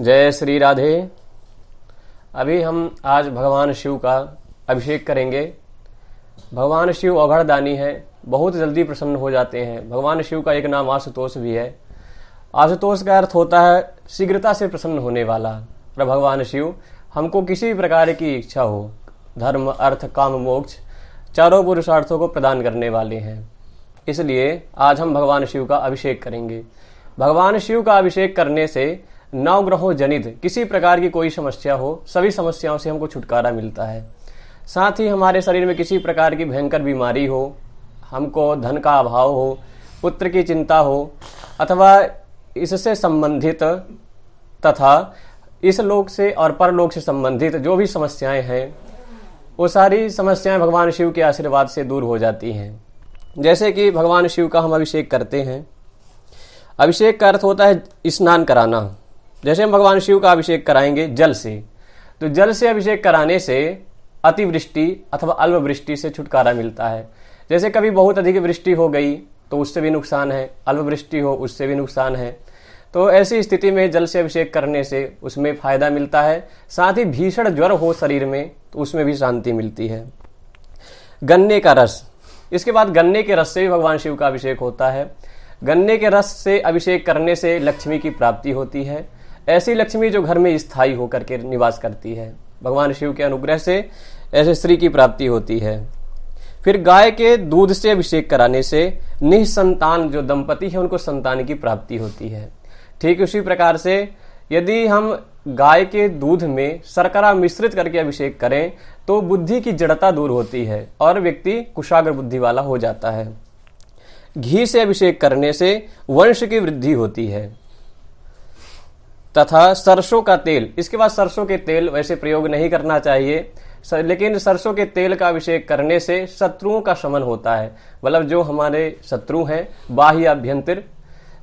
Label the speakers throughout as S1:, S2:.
S1: जय श्री राधे। अभी हम आज भगवान शिव का अभिषेक करेंगे। भगवान शिव अघड़दानी है, बहुत जल्दी प्रसन्न हो जाते हैं। भगवान शिव का एक नाम आशुतोष भी है। आशुतोष का अर्थ होता है शीघ्रता से प्रसन्न होने वाला। और भगवान शिव हमको किसी भी प्रकार की इच्छा हो, धर्म, अर्थ, काम, मोक्ष, चारों पुरुषार्थों को प्रदान करने वाले हैं। इसलिए आज हम भगवान शिव का अभिषेक करेंगे। भगवान शिव का अभिषेक करने से नौ ग्रहों जनित किसी प्रकार की कोई समस्या हो, सभी समस्याओं से हमको छुटकारा मिलता है। साथ ही हमारे शरीर में किसी प्रकार की भयंकर बीमारी हो, हमको धन का अभाव हो, पुत्र की चिंता हो, अथवा इससे संबंधित तथा इस लोक से और परलोक से संबंधित जो भी समस्याएँ हैं, वो सारी समस्याएँ भगवान शिव के आशीर्वाद से दूर हो जाती हैं। जैसे कि भगवान शिव का हम अभिषेक करते हैं। अभिषेक का अर्थ होता है स्नान कराना। जैसे हम भगवान शिव का अभिषेक कराएँगे जल से तो जल से अभिषेक कराने से अतिवृष्टि अथवा अल्पवृष्टि से छुटकारा मिलता है। जैसे कभी बहुत अधिक वृष्टि हो गई तो उससे भी नुकसान है। अल्पवृष्टि हो, उससे भी नुकसान है। तो ऐसी स्थिति में जल से अभिषेक करने से उसमें फ़ायदा मिलता है। साथ ही भीषण ज्वर हो शरीर में तो उसमें भी शांति मिलती है। गन्ने का रस। इसके बाद गन्ने के रस से भी भगवान शिव का अभिषेक होता है। गन्ने के रस से अभिषेक करने से लक्ष्मी की प्राप्ति होती है। ऐसी लक्ष्मी जो घर में स्थायी होकर के निवास करती है। भगवान शिव के अनुग्रह से ऐसे स्त्री की प्राप्ति होती है। फिर गाय के दूध से अभिषेक कराने से निसंतान जो दंपति है, उनको संतान की प्राप्ति होती है। ठीक उसी प्रकार से यदि हम गाय के दूध में शर्करा मिश्रित करके अभिषेक करें तो बुद्धि की जड़ता दूर होती है और व्यक्ति कुशाग्र बुद्धि वाला हो जाता है। घी से अभिषेक करने से वंश की वृद्धि होती है। तथा सरसों का तेल। इसके बाद सरसों के तेल वैसे प्रयोग नहीं करना चाहिए। लेकिन सरसों के तेल का अभिषेक करने से शत्रुओं का शमन होता है। मतलब जो हमारे शत्रु हैं, बाह्य अभ्यंतर,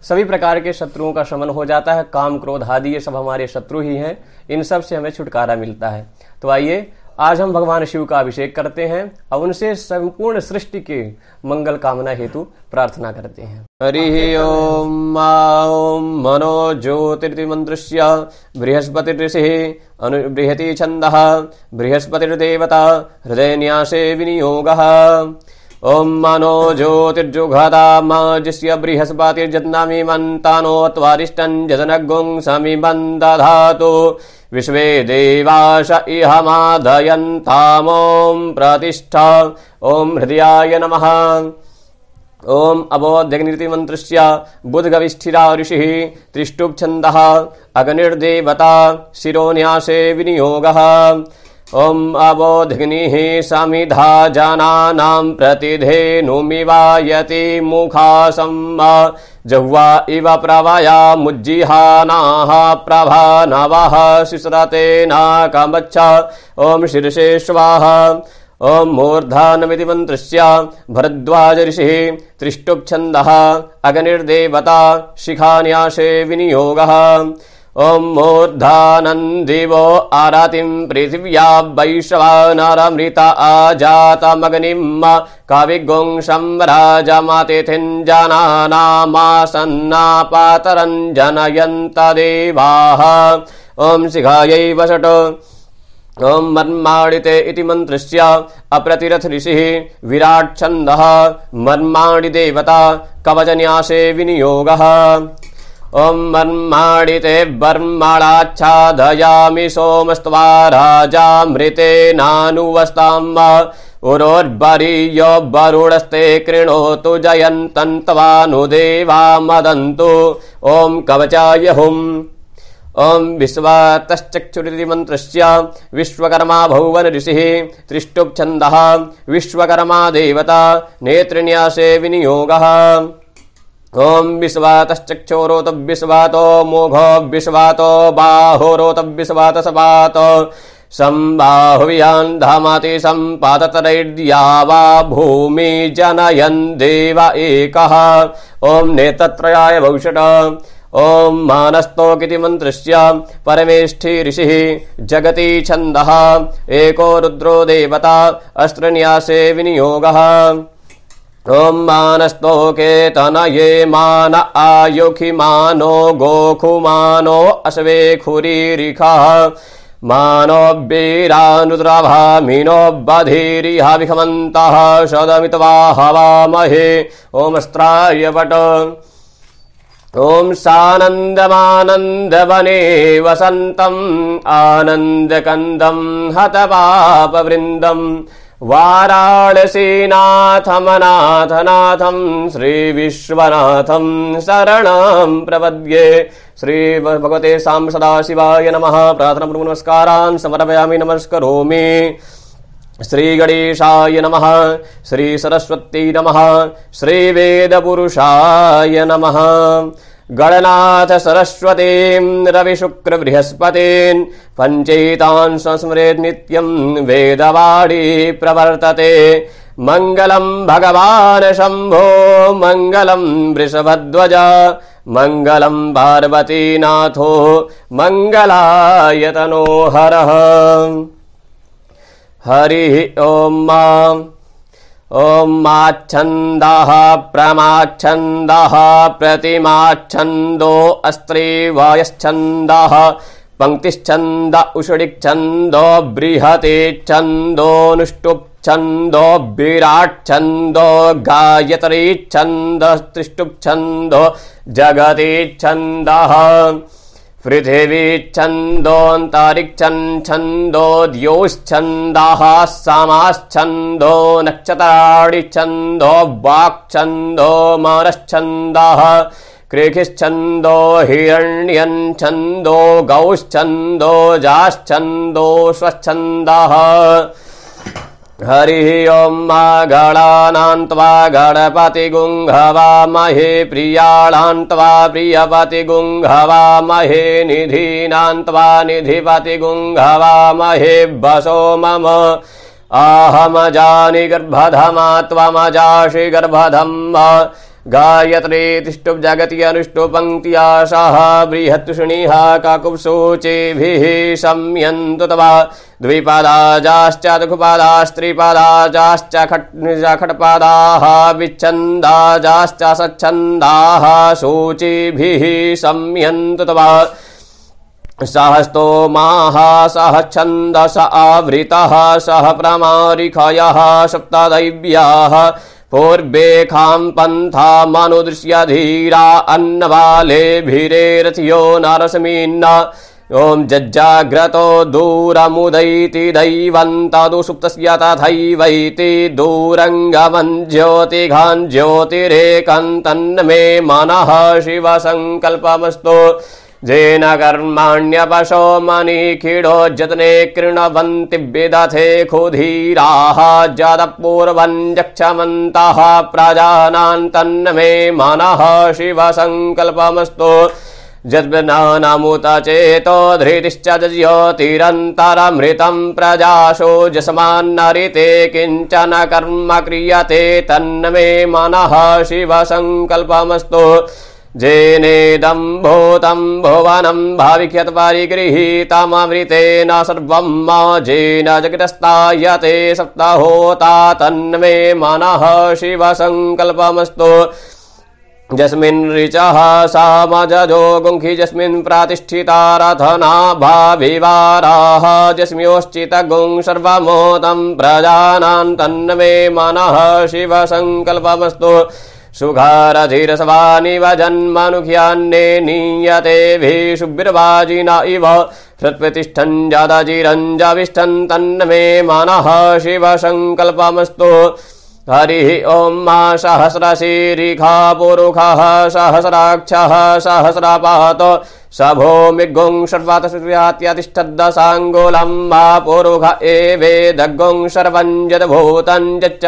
S1: सभी प्रकार के शत्रुओं का शमन हो जाता है। काम, क्रोध आदि ये सब हमारे शत्रु ही हैं। इन सबसे हमें छुटकारा मिलता है। तो आइए आज हम भगवान शिव का अभिषेक करते हैं और उनसे संपूर्ण सृष्टि के मंगल कामना हेतु प्रार्थना करते हैं। हरि ओम ओम मनो ज्योतिर्मंत्र बृहस्पति ऋषि अनु बृहति छंद बृहस्पतिर्देवता हृदय न्यासे विनियोग। ओम मनो ज्योतिर्जुघदामजिष्य बृहस्पतिर्जत्नामि मन्तानो त्वारिष्टन् जजनगुं समिमन् दधातु विश्वे देवाश इहमादयन्तामों प्रतिष्ठ। ॐ हृदयाय नमः। ॐ अबोध्यग्नितिमन्त्रस्य बुधगविष्ठिरा ऋषिः त्रिष्टुप्छन्दः अग्निर्देवता शिरोन्यासे विनियोगः। ॐ अबोधिग्निः समिधा जनानां प्रतिधेनुमिवायति मुखासं जह्वा इव प्रवया मुज्जिहानाः प्रभा नवः शिश्रते नाकमच्छ। ॐ शीर्षे स्वाहा ॐ मूर्धानमिति मन्त्रस्य भरद्वाज ऋषिः त्रिष्टुप्छन्दः अग्निर्देवता शिखान्यासे विनियोगः। ॐ मूर्धानन्दिवो आरातिं पृथिव्या वैश्वानरमृत आजातमग्निं कविगुं संव्राजमातिथिञ्जनानामासन्नापातरञ्जनयन्त देवाः ॐ शिखायै वषट्। ॐ मर्माणिते इति मन्त्रस्य अप्रतिरथ ऋषिः विराट्छन्दः। मर्माणिदेवता कवचन्यासे विनियोगः। ॐ मर्माणिते बर्मणाच्छादयामि सोमस्त्वा राजामृतेनानुवस्ताम् उरोर्बरीयो वरुणस्ते कृणोतु जयन्तन्त्वानुदेवा मदन्तु। ॐ कवचाय हुम्। ॐ विश्वातश्चक्षुरिति मन्त्रस्य विश्वकर्मा भुवन ऋषिः त्रिष्टुप्छन्दः। विश्वकर्मा देवता नेत्रिन्यासे विनियोगः ॐ विश्वातश्चक्षोरोत विश्वातो मोघो विश्वातो बाहोरोत विश्वात सपात सम्बाहुव्यान् धामाति सम्पादतरैर्या वा भूमि जनयन् देव एकः। ॐ नेतत्रयाय भविष्यट ॐ मानस्तोकिति मन्त्रस्य। परमेष्ठी ऋषिः जगति छन्दः। एको रुद्रो देवता। अस्त्रन्यासे विनियोगः। ॐ मानस्तोके तनये मान आयुखि मानो गोखुमानो अश्वे खुरीरिखः। मानो वीरानुद्रभामिनो बधिरिहा विखमन्तः सदमित्वा हवामहे। ॐ वट। सानन्दमानन्दवने वसन्तम् आनन्दकन्दं हतपापवृन्दम् वाराणसीनाथमनाथनाथं श्रीविश्वनाथं शरणं प्रपद्ये। श्रीभगवते सां सदाशिवाय नमः। प्रार्थनापूर्वनमस्कारान् समर्पयामि, नमस्करोमि। श्रीगणेशाय नमः। श्रीसरस्वती नमः। श्रीवेदपुरुषाय नमः। गणनाथ सरस्वतीं रविशुक्रबृहस्पतीन् पञ्चैतान् संस्मरेत् नित्यं वेदवाणी प्रवर्तते। मङ्गलं भगवान् शम्भो मङ्गलं वृषभध्वज मङ्गलं पार्वतीनाथो मङ्गलायतनो हरः हरिः ॐ ॐ माच्छन्दः प्रमाच्छन्दः प्रतिमाच्छन्दो अस्त्रीवायश्चन्दः पङ्क्तिश्छन्द उषुडिच्छन्दो बृहतीच्छन्दोऽनुष्टुप्च्छन्दो विराच्छन्दो गायत्रीच्छन्द्रिष्टुप्छन्दो जगति छन्दः जगतीच्छन्दः पृथिवीच्छन्दोऽन्तरिक्षन् द्योश्छन्दाः समाश्छन्दो नक्षत्राणि छन्दो वाक्छन्दो मानश्छन्दः कृखिश्छन्दो हिरण्यन् छन्दो गौश्छन्दो जाश्छन्दो स्वच्छन्दः हरिः ॐ गणानान्त्वा गणपतिगुङ्घवामहे प्रियाणान्त्वा प्रियपतिगुङ्घवामहे निधीनान्त्वा निधिपतिगुङ्घवामहे वसो मम। आहमजानि गर्भधमा त्वमजाषि गर्भधम् गायत्री तिष्टुप् जगति अनुष्टुपङ्क्त्याशाः बृहत्तुषणिः काकुप्शोचेभिः शम्यन्तु तवा। द्विपादाजाश्च लघुपादास्त्रिपादाजाश्च खट् खट्पादाः विच्छन्दाजाश्च सच्छन्दाः शोचिभिः सह छन्दस आवृतः, सह प्रमारिखयः, सप्तदैव्याः पूर्वे खां पन्था मनुदृश्य धीरा अन्नबालेभिरेरथियो नरसमीन्न। ॐ जज्जाग्रतो दूरमुदैति दैवन्तदु सुप्तस्य तथैवैति दूरङ्गमन् ज्योतिघान् ज्योतिरेकन्तन्मे मनः शिवसङ्कल्पमस्तु जेन कर्माण्यपशो मनीखिडो जतने कृणवन्ति विदथे खुधीराः जदपूर्वं जक्षमन्तः प्रजानान् तन्मे मनः शिवसङ्कल्पमस्तु। जद्नामुत चेतो धृतिश्च ज्योतिरन्तरमृतं प्रजाशो जस्मान्नरिते किंचन कर्म क्रियते तन्मे मनः शिवसङ्कल्पमस्तु। जेनेदं भूतं भुवनं भाविख्यत परिगृहीतममृतेन सर्वं मा जेन जगतस्तायते सप्तहोता तन्मे मनः शिवसङ्कल्पमस्तु। जस्मिन् ऋचः सामजो गुङ्खि रथना भाविवाराः जस्म्योश्चितगुं सर्वमोदं प्रजानां तन्मे मनः शिवसङ्कल्पमस्तु। सुघारधिरसवानिव जन्मनुख्यान्ने नीयतेभिः शुभिर्वाजिन इव हृत्प्रतिष्ठन् जादाजिरञ्जाविष्ठन् तन्मे मनः शिवसङ्कल्पमस्तु। हरिः ॐ मा सहस्रशीरिखा पुरुखः सहस्राक्षः, सहस्रपात। स भूमिगुं सर्वातस्यात्यतिष्ठद्दशाङ्गुलं मा पुरुख एवेदगुं सर्वं यद्भूतं यच्च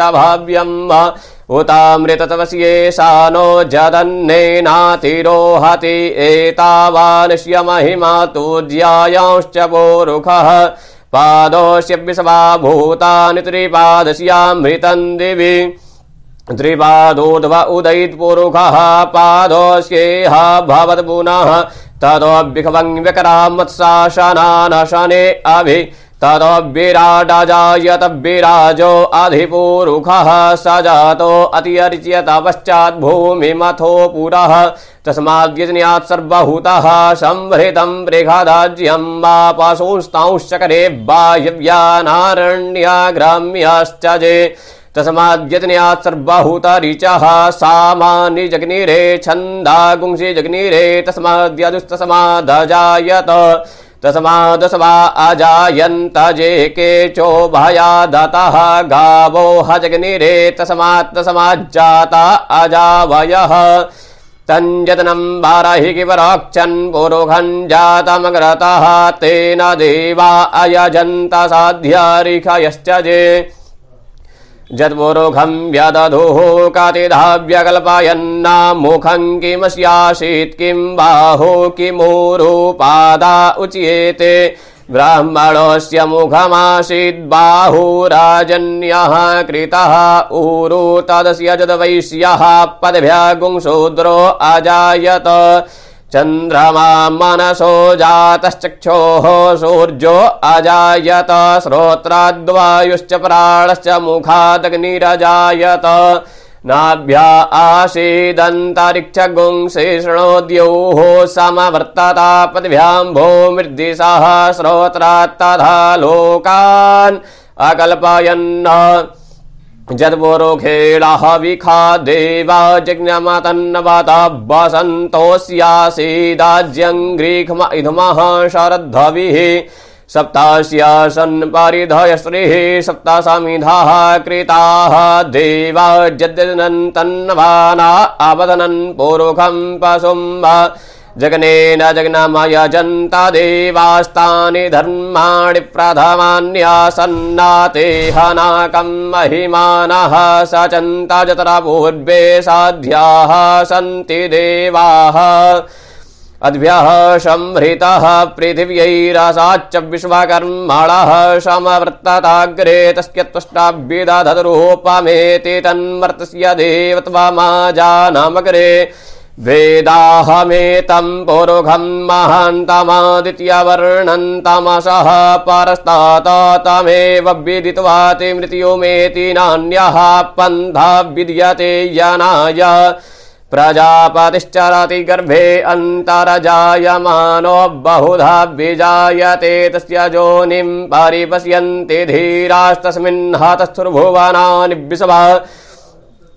S1: उतामृततवस्येषा नो जदन्नेनातिरोहति एतावानस्य महिमा तूज्यायांश्च पुरुखः पादोऽस्य विषवा भूतानि त्रिपादस्यामृतं दिवि। त्रिपादोद्व उदयित्पुरुखः पादोऽस्येह भवत् पुनः ततोऽभ्यखवं व्यकरामत्साशनानशने अभि। तदविराडाजायत विराजो अधिपूरुखः स जातो अतिर्च्यत पश्चात् भूमिमथो पुरः। तस्माद्यजन्यात् सर्वभूतः संहृतं बृहदाज्यं वा पशुंस्तांश्चकरे वायव्यानारण्या ग्राम्याश्च जे। तस्माद्यजन्यात् सर्वभूतरिचः सामानि जग्निरे छन्दा गुंसि जग्निरे तस्माद्यजुस्तस्मादजायत तस्मादस्वा अजायन्त जे केचो भया दतः गावो हजग्निरे तस्मात् तस्माज्जाता अजावयः तञ्जतनं बारहि किवराक्षन् पुरुखं जातमग्रतः तेन देवा अयजन्त साध्यारिखयश्च जे। जद्पुरुखं व्यदधुः कतिधाव्यकल्पयन्ना मुखं किमस्यासीत् किं बाहो किमूरुपादा उच्येते। ब्राह्मणस्य मुखमासीत् बाहुराजन्यः कृतः ऊरु तदस्य जदवैश्यः पदभ्यगुंशूद्रो अजायत। चन्द्रमा मनसो जातश्चक्षोः सूर्यो अजायत श्रोत्राद्वायुश्च प्राणश्च मुखादग्निरजायत। नाभ्या आसीदन्तरिक्षगुंसि शृणोद्योः समवर्तता पद्भ्यां भूमिर्दिशः श्रोत्रात् तथा लोकान् अकल्पयन् जद्पुरुखेणः विखा देवा जिज्ञमतन्नवता वसन्तोऽस्यासीदाज्यङ्घ्रीघ्म इधमः शरद्धविः सप्तास्यासन् परिधयश्रीः सप्तासमिधाः कृताः। देवा जद्यनन्तन्नवाना अवदनन् पुरुखं पशुं जगनेन जग्नमयजन्ता देवास्तानि धर्माणि प्रथमान्यासन्नाते हनाकं महिमानः स चन्ता जतरा पूर्वे साध्याः सन्ति देवाः। अद्भ्यः संहृतः पृथिव्यैरसाच्च विश्वकर्मणः समवर्तताग्रे तस्य त्वष्टाभ्युदधतरूपमेति तन्वर्तस्य देवत्वमाजानमग्रे वेदाहमेतं पुरुखं महान्तमादित्यवर्णन्तमसः परस्तात् तमेव विदित्वा ते मृत्युमेति नान्यः पन्था विद्यते यनाय। प्रजापतिश्चरति गर्भे अन्तर्जायमानो बहुधा विजायते तस्य जोनिं परिपश्यन्ति धीरास्तस्मिन् हतस्थुर्भुवनानि विशवा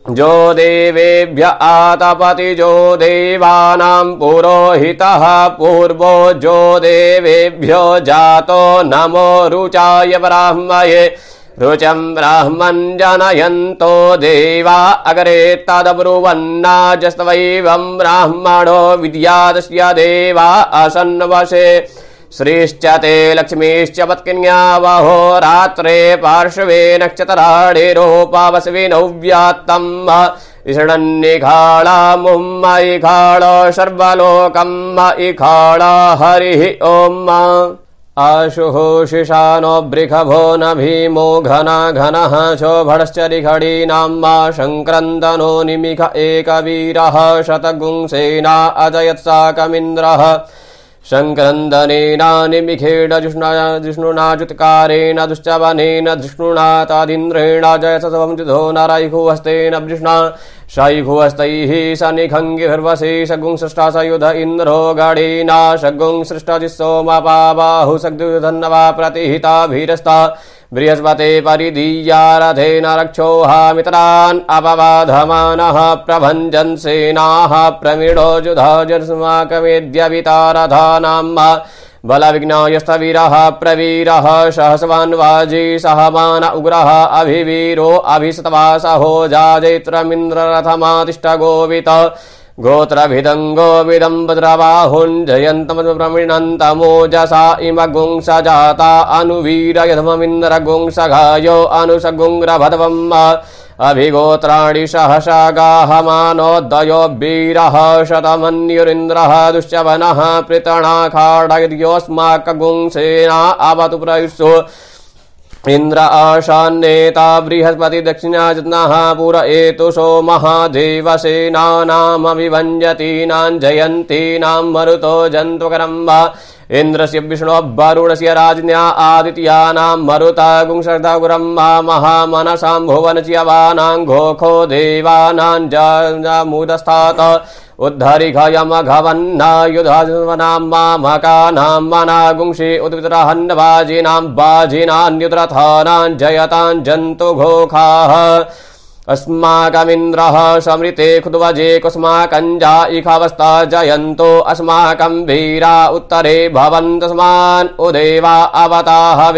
S1: जो देवेभ्य आतपति जो देवानां पुरोहितः पूर्वो जो देवेभ्यो जातो नमो रुचाय ब्राह्मये। रुचं ब्राह्मन् जनयन्तो देवा अग्रे तदब्रुवन्नाजस्त्वैवं ब्राह्मणो विद्यादस्य देवा असन्वशे श्रीश्च ते लक्ष्मीश्च पत्किन्यावहो रात्रे पार्श्वे नक्षत्राणिरूपावस्विनौ व्यात्तम् इषणन्निखाळामुम्म इखाळ सर्वलोकम् इखाळ हरिः ॐ आशुः शिशानो बृखभो न भीमो घना घनः शोभणश्च रिखडीनां मा शङ्क्रन्दनो निमिख एकवीरः शतगुंसेना अजयत्साकमिन्द्रः शङ्क्रन्दनेना निमिखेण जृष्णुणा चुत्कारेण दुश्चवनेन धृष्णुणा तादिन्द्रेण जयसवं जुधो नरैघुहस्तेन वृष्णा शैघुहस्तैः सनि घङ्गिभिर्वशे षग्गुं सृष्टा सयुध इन्द्रो गणेना शग्गुं सृष्टा जिसोमपा बाहु सग्धन्न वा बृहस्पते परिदीया रथेन रक्षोहामितरान् अपवाधमानः प्रभञ्जन् सेनाः प्रमीढो जुधजस्माकमेद्यवितारथानां बलविघ्नायस्तवीरः प्रवीरः सहस्वान्वाजी सहमान उग्रः अभिवीरो अभिसतवासहो जाजैत्रमिन्द्ररथमातिष्ठगोवित गोत्रभिदङ्गो विदम्ब द्रवाहुञ्जयन्तमोजसा इम गुंस जाता अनुवीर यथममिन्द्र गुंसघायो अनु स गुङ्भदम् अभि गोत्राणि वीरः शतमन्युरिन्द्रः दुश्यवनः पृतनाखाढयस्माक गुंसेना अवतु प्रयुषु इन्द्र आशान्नेता बृहस्पति दक्षिणाजनः पुर एतुषो महादेवसेनानामभिभञ्जतीनां जयन्तीनां मरुतो जन्त्वकरं वा। इन्द्रस्य विष्णोवरुणस्य राज्ञा आदित्यानां मरुता गुंशर्धगुरं मा महामनसां भुवनच्यवानां घोखो देवानां जामुदस्तात् उद्धरिघयमघवन्नायुधानां मामकानां मनागुंषि उद्वितरहन्वाजिनां वाजिनान्युद्रथानां जयतां जन्तुघोखाः। अस्माकमिन्द्रः समृते खुद्वजे कुस्माकञ्जा इखावस्ता जयन्तो। अस्माकं वीरा उत्तरे भवन्तस्मान् उदेवा अवता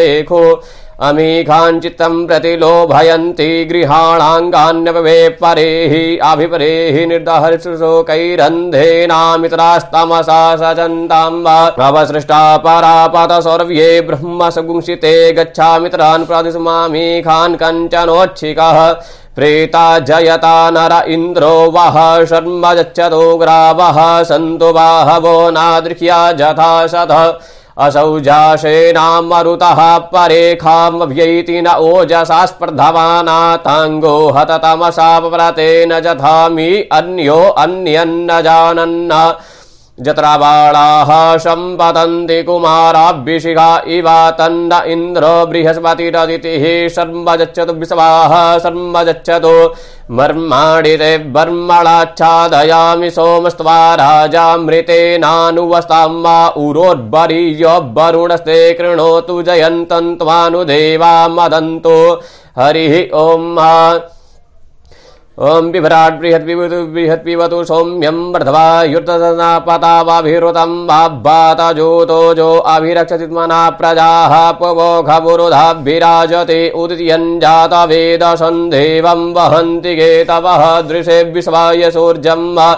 S1: हवेखो अमीखाञ्चित्तं प्रतिलोभयन्ति गृहाणाङ्गान्यपवे परेः अभिपरेः निर्दहर्षशोकैरन्धेनामित्रास्तमसा सचन्तां वा अवसृष्टा परापत सौरव्ये ब्रह्म सगुंसिते गच्छामित्रान् प्रदिशमामीखान् कञ्चनोच्छिकः प्रेता जयता नर इन्द्रो वः शर्म गच्छतो ग्रावः सन्तु बाहवो नादृह्या जथा शतः असौ जाशेनाम् मरुतः परेखाम् व्यैति न ओजसा स्पर्धमानाताङ्गो ताङ्गो हत व्रतेन दधामि अन्यो अन्यन्न जानन् जत्राबाणाः सम्पतन्ति कुमाराभ्यशिखा इव तन्न इन्द्रो बृहस्पतिरदितिः शर्मजच्छतु विश्वाः शर्मजच्छतु मर्माणिते बर्मणाच्छादयामि सोमस्त्वा राजामृतेनानुवस्तां वा उरोर्बरीयो वरुणस्ते कृणोतु जयन्तं त्वानुदेवा मदन्तो हरिः ॐ ॐ बिभ्राट् बृहद्विवतु बृहद्विवतु सौम्यं वर्धवा युर्तनापतावाभिहृतं वाब्बातजोतोजो अभिरक्षति मना प्रजाः पवोघपुरुधाभिराजते उदित्यञ्जातवेदसन्देवं वहन्ति गेतवः दृशे विश्वाय सूर्यं वा।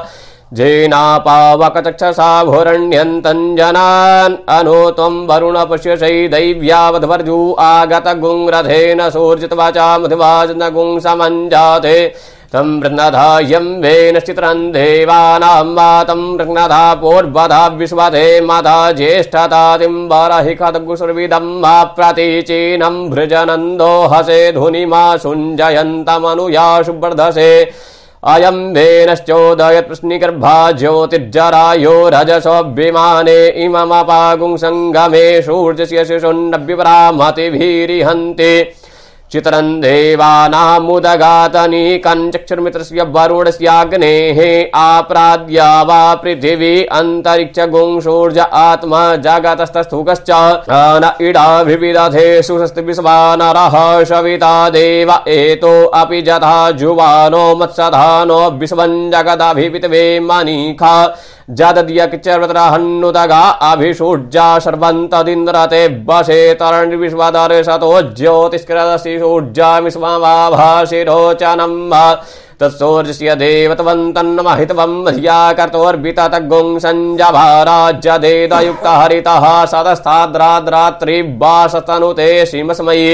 S1: जेनापावकचक्षसा भुरण्यन्तञ्जनान् अनो त्वं वरुण पश्यसै दैव्यावधवर्जु सूर्जितवाचा मधुवाजनगुं समञ्जाते तं वृन्नधायं वेनश्चित्रं देवानां वा तं वृग्नधा पूर्वधा विश्वते माता ज्येष्ठतातिं वरहिखदगुसुर्विदं मा प्रतीचीनं भृजनन्दो हसे धुनिमा सुञ्जयन्तमनुयाशु वर्धसे अयं वेनश्चोदयत्प्रश्निगर्भा ज्योतिर्जरायो रजसोऽभिमाने इममपागुं सङ्गमे सूर्यस्य शिशुन्नव्यपरामतिभिरिहन्ति चित्रं देवानामुदगातनीकञ्चक्षुर्मित्रस्य वरुणस्याग्नेः आप्राद्या वा पृथिवी अन्तरिक्षगुं सूर्य आत्मा जगतस्तस्थुकश्च न इडाभिविदधे सुषस्ति विश्वानरः सविता देव एतो अपि जथा जुवानो मत्सधानो विश्वं जगदभिवितवे मनीखा जदद्यक्चर्वत्रहन्नुतगा अभिषूर्जा सर्वन्तदिन्द्रते वशे तरणिविश्वदर्शतो ज्योतिष्कृतसि सूर्जा विश्वमाभाषिरोचनं वा तत्सौर्यस्य देवतवन्तन्नमहितवं धिया कर्तोर्बिततगुं सञ्जभाराज्यदेदयुक्तहरितः सदस्ताद्राद्रात्रिवासतनुते श्रीमस्मयि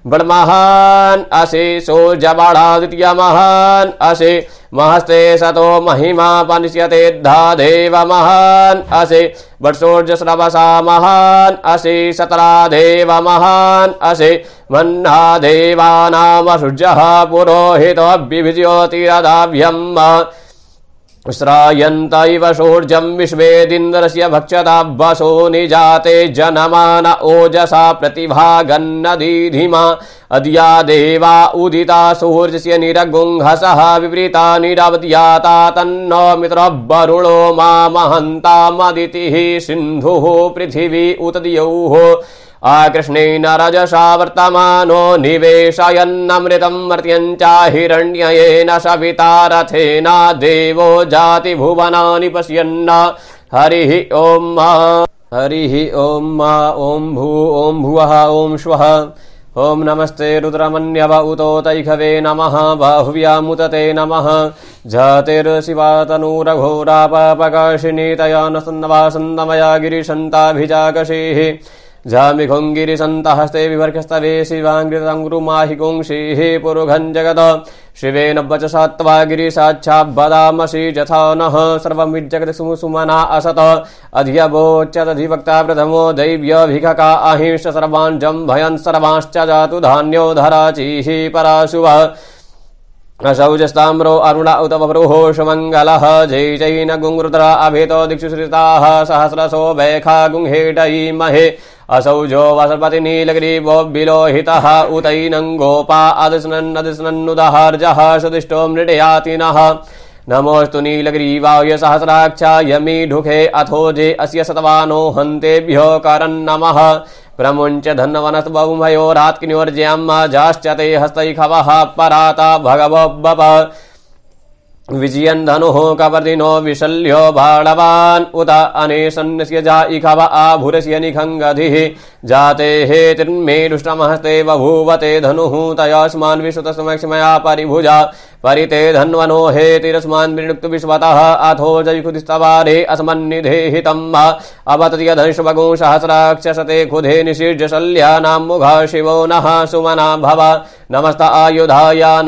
S1: पाजः कृष्णमन्यद्धरितः संभरन्ति बडमहान् असि सूर्यबडादित्यमहान् असि महस्ते सतो महिमा पनिष्यते देव महान् असि वट्सूर्यस्रवसा महान् असि सतरा देव महान् असि मन्ना देवानामसुर्यः पुरोहितोऽभिभिज्योतिरदाभ्यम् श्रायन्त इव सूर्यं विश्वेदिन्द्रस्य भक्षता वसो निजाते जनमान ओजसा प्रतिभागन्नदीधिमा। अद्या देवा उदिता सूर्यस्य निरगुंहसः विवृता निरवद्याता तन्नो मित्रवरुणो मामहन्तामदितिः सिन्धुः पृथिवी उत आकृष्णेन रजसा वर्तमानो निवेशयन्नमृतं मर्त्यं च हिरण्ययेन सविता रथेन देवो जातिभुवनानि पश्यन्न। हरिः ॐ हरिः ॐ ॐ भू ॐ भुवः ॐ श्वः। ॐ नमस्ते रुद्रमन्यव उतो तैखवे नमः बाहुव्यामुतते नमः। जातिर्शिवातनूरघोरापापकाशिनी तया न सन्नवा सन्दमया गिरिशन्ताभिजाकशीः झामिखुङ्गिरिसन्तहस्ते विवर्गस्तवे शिवाङ्कृतङ्गुरुमाहिगुंषिः पुरुघन् जगत। शिवेन वचसा त्वा गिरिसाक्षाब्बदामसि यथा नः सर्वमिज्जगत्सुमना असत। अधियवोच्यदधिवक्ता प्रथमो दैव्यभिघका अहिंस सर्वान् जम्भयन् सर्वांश्च जातु धान्यो धराचिः पराशुवः असौजस्ताम्रो अरुण उत वरुहोषमङ्गलः जय जैन गुङ्रुद्र अभितो दिक्षु श्रिताः सहस्रशो वैखा गुंहेटयीमहे असौजो वसपति नीलग्रीवो विलोहितः उतैनङ्गोपा अदस्नन्नदस्नन्नुदहार्जः सुदिष्टो मृडयातिनः। नमोऽस्तु नीलग्रीवाय सहस्राक्षाय मीढुखे अथोजे अस्य शतवानो हन्तेभ्यो करन्नमः प्रमुञ्च धन्वनस्तबुभयोरात्किन्योर्ज्याम्मा जाश्च ते हस्तैखवः पराता भगवोब्बप विजयन् धनुः कवर्दिनो विशल्यो बाणवान् उत अनेशन्यस्य जा इखव आभुरस्य निखङ्गधिः। जाते हेतिर्मे दुष्टमहस्ते बभूवते धनुः तयास्मान् विश्रुतसमक्षमया परिभुजा। परिते धन्वनो हेतिरस्मान् विश्वतः, अथो जयखुदिस्तवारे अस्मन्निधेहितं वा धनुषभगो सहस्राक्षसते खुधे निषिज्य मुखा शिवो नः सुमना भव। नमस्त आयुधाया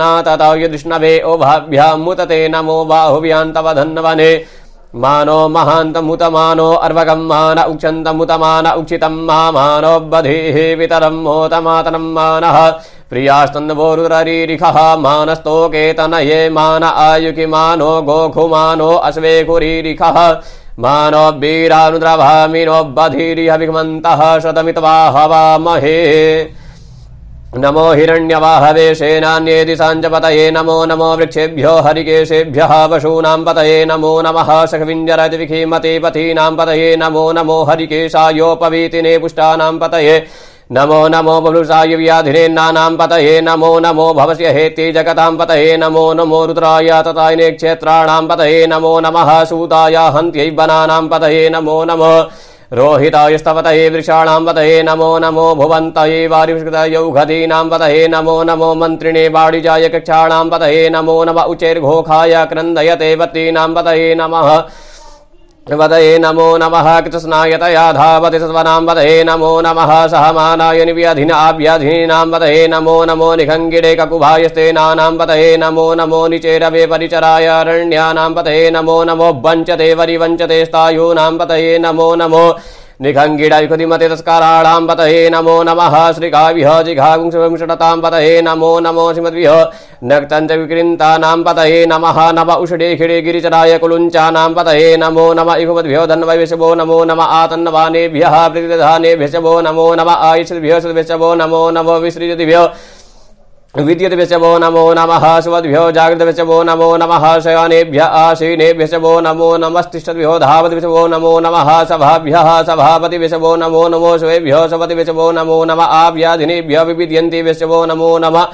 S1: ओभाभ्यां मुतते नमो बाहुव्यान्तव धन्वने। मानो महान्तमुतमानो अर्वगं मान उक्षन्तमुतमान उक्षितं मा मानो बधेः वितरं मोतमातनं मानः। प्रियास्तन्वोरुररीरिखः मानस्तोकेतनये मान आयुकि मानो गोखुमानो अश्वेकुरीरिखः मानो वीरानुद्रभामिनो बधिरिहविमन्तः शतमित्वा हवामहे। नमो हिरण्यवाहवे सेनान्येति साञ्जपतये नमो नमो वृक्षेभ्यो हरिकेशेभ्यः पशूनां पतये नमो नमः सखविञ्जरतिविखीमते पथीनां पतये नमो नमो हरिकेशायोपवीतिने पुष्टानां पतये नमो नमो बभुषाय व्याधिनेन्नानां पतये नमो नमो भवस्य हेति जगतां पतये नमो नमो रुद्राय ततायने क्षेत्राणां पतये नमो नमः सूताय हन्त्यै वनानां पतये नमो नमः रोहिताय स्तवतये वृषाणां वतये नमो नमो भुवन्तये वारिष्कृतयौघधीनां वतये नमो नमो मन्त्रिणे वाणिजाय कक्षाणां पतये नमो नम उचैर्घोखाय क्रन्दयते वतीनां वतये नमः वदये नमो नमः कृत्स्नायतया धावति सत्वनां वदये नमो नमः सहमानाय निव्याधिनाभ्याधीनां वदये नमो नमो निखङ्गिडे ककुभायस्तेनानां वदये नमो नमो निचेरवे परिचराय अरण्यानां पतये नमो नमो वञ्चते वरिवञ्चते स्थायूनां पतये नमो नमो निखङ्गिडयुखतिमते तस्काराणां पतये नमो नमः। श्रीकाविह जिघागुंशविंशतां पतये नमो नमो श्रीमद्विह नक्तञ्च विकृन्तानां पतये नमः। नम उषडे, खिडे गिरिचराय कुलुञ्चानां पतये नमो नम। इघुमद्भ्यो धन्वैशभो नमो नम। आतन्नवानेभ्यः प्रतिधानेभ्यशभो नमो नम। आयुषद्भ्यो सद्भ्यशभो नमो नमो। विसृजतिभ्यो विद्युद्भ्यशभो नमो नमः सुवद्भ्यो जागृतभ्यशभो नमो नमः शयानेभ्य आशीनेभ्यशभो नमो नमस्तिष्ठद्भ्यो धावद्भ्यशभो नमो नमः सभाभ्यः सभापतिभ्यशभो नमो नमो शिवेभ्यो सपतिभ्यशभो नमो नम आभ्याधिनेभ्य विविध्यन्तिभ्यशभो नमो नमः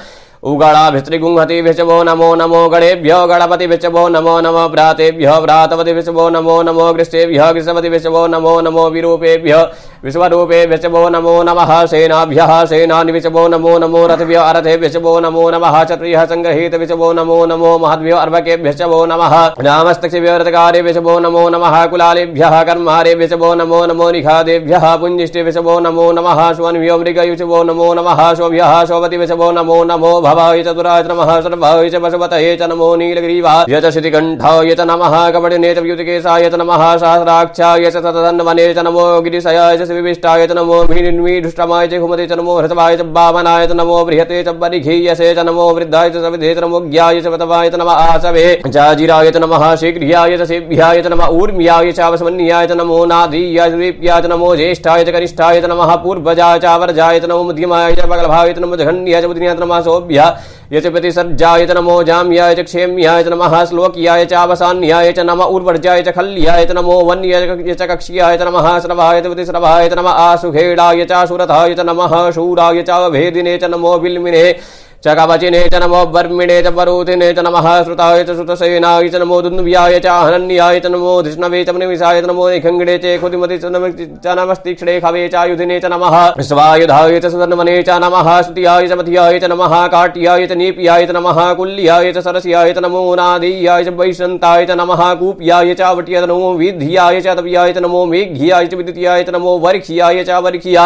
S1: उगणाभिस्त्रिगुंहतिभ्यशभो नमो नमो गणेभ्यो गणपतिभ्यशभो नमो नमो भ्रातेभ्यो भ्रातपतिभ्यशभो नमो नमो गृष्टेभ्यः गृषपतिभ्यशभो नमो नमो विरूपेभ्यो विश्वरूपेभ्यशभो नमो नमः सेनाभ्यः सेनानिविशभो नमो नमो रथभ्यो अरथेभ्यशभो नमो नमः क्षत्रियः सङ्गृहीतविशभो नमो नमो महद्भ्यो अर्भकेभ्यशभो नमः रामस्तक्षिभ्यो रथकारेभ्यशभो नमो नमः कुलालेभ्यः कर्मारेभ्यशभो नमो नमो निखादेभ्यः पुञ्जिष्टेभ्यशभो नमो नमः स्वन्भ्यो मृगयुशभो नमो नमः शोभ्यः शोभतिभ्यशभो नमो नमो भवाय चतुराय नमः सर्वाय च च नमो नीलग्रीवाय च श्रीकण्ठाय च नमः कपटिने च नमः सहस्राक्षाय च च नमो गिरिशयाय च विविष्टाय च नमो मीढुष्टमाय च घुमते च नमो हृतवाय च वामनाय च नमो बृहते च परिघीयसे च नमो वृद्धाय च सविधे च नमो ज्ञाय च वतवाय च नमः आसवे जाजिराय च नमः शीघ्रियाय च सेभ्याय च नमः च नमो नादीयाय च नमो ज्येष्ठाय च कनिष्ठाय च नमः पूर्वजाय च अवर्जाय च नमो मध्यमाय च बगलभाय च नमो जघन्याय च बुद्धियाय च नमः सोभ्य यचपति सर्जाय च नमो जाम्याय च क्षेम्याय च नमः, श्लोक्याय च अवसान्याय च नम उर्वर्जाय च खल्याय च नमो वन्याय च कक्ष्याय च नमः, श्रवाय च श्रवाय च नमः आसुखेडाय सुरथाय च नमः, शूराय च भेदिने च नमो बिल्मिने च कवचिने च नमो वर्मिणे च वरूथिने च नमः श्रुताय च श्रुतसेनाय च नमो दुन्द्व्याय च हनन्याय च नमो धृष्णवे च निविशाय च नमो निखङ्गिणे च खुदिमति च च नमस्तिक्षणे खवे आयुधिने च नमः स्वायुधाय च सुधर्मने च नमः स्तुत्याय च मथियाय च नमः काट्याय च नीप्याय च नमः कुल्याय च सरस्याय च नमो नादीयाय च वैशन्ताय च नमः कूप्याय च वट्याय च नमो विद्याय च तव्याय च नमो मेघ्याय च विद्युत्याय च नमो वर्क्ष्याय च वर्क्ष्या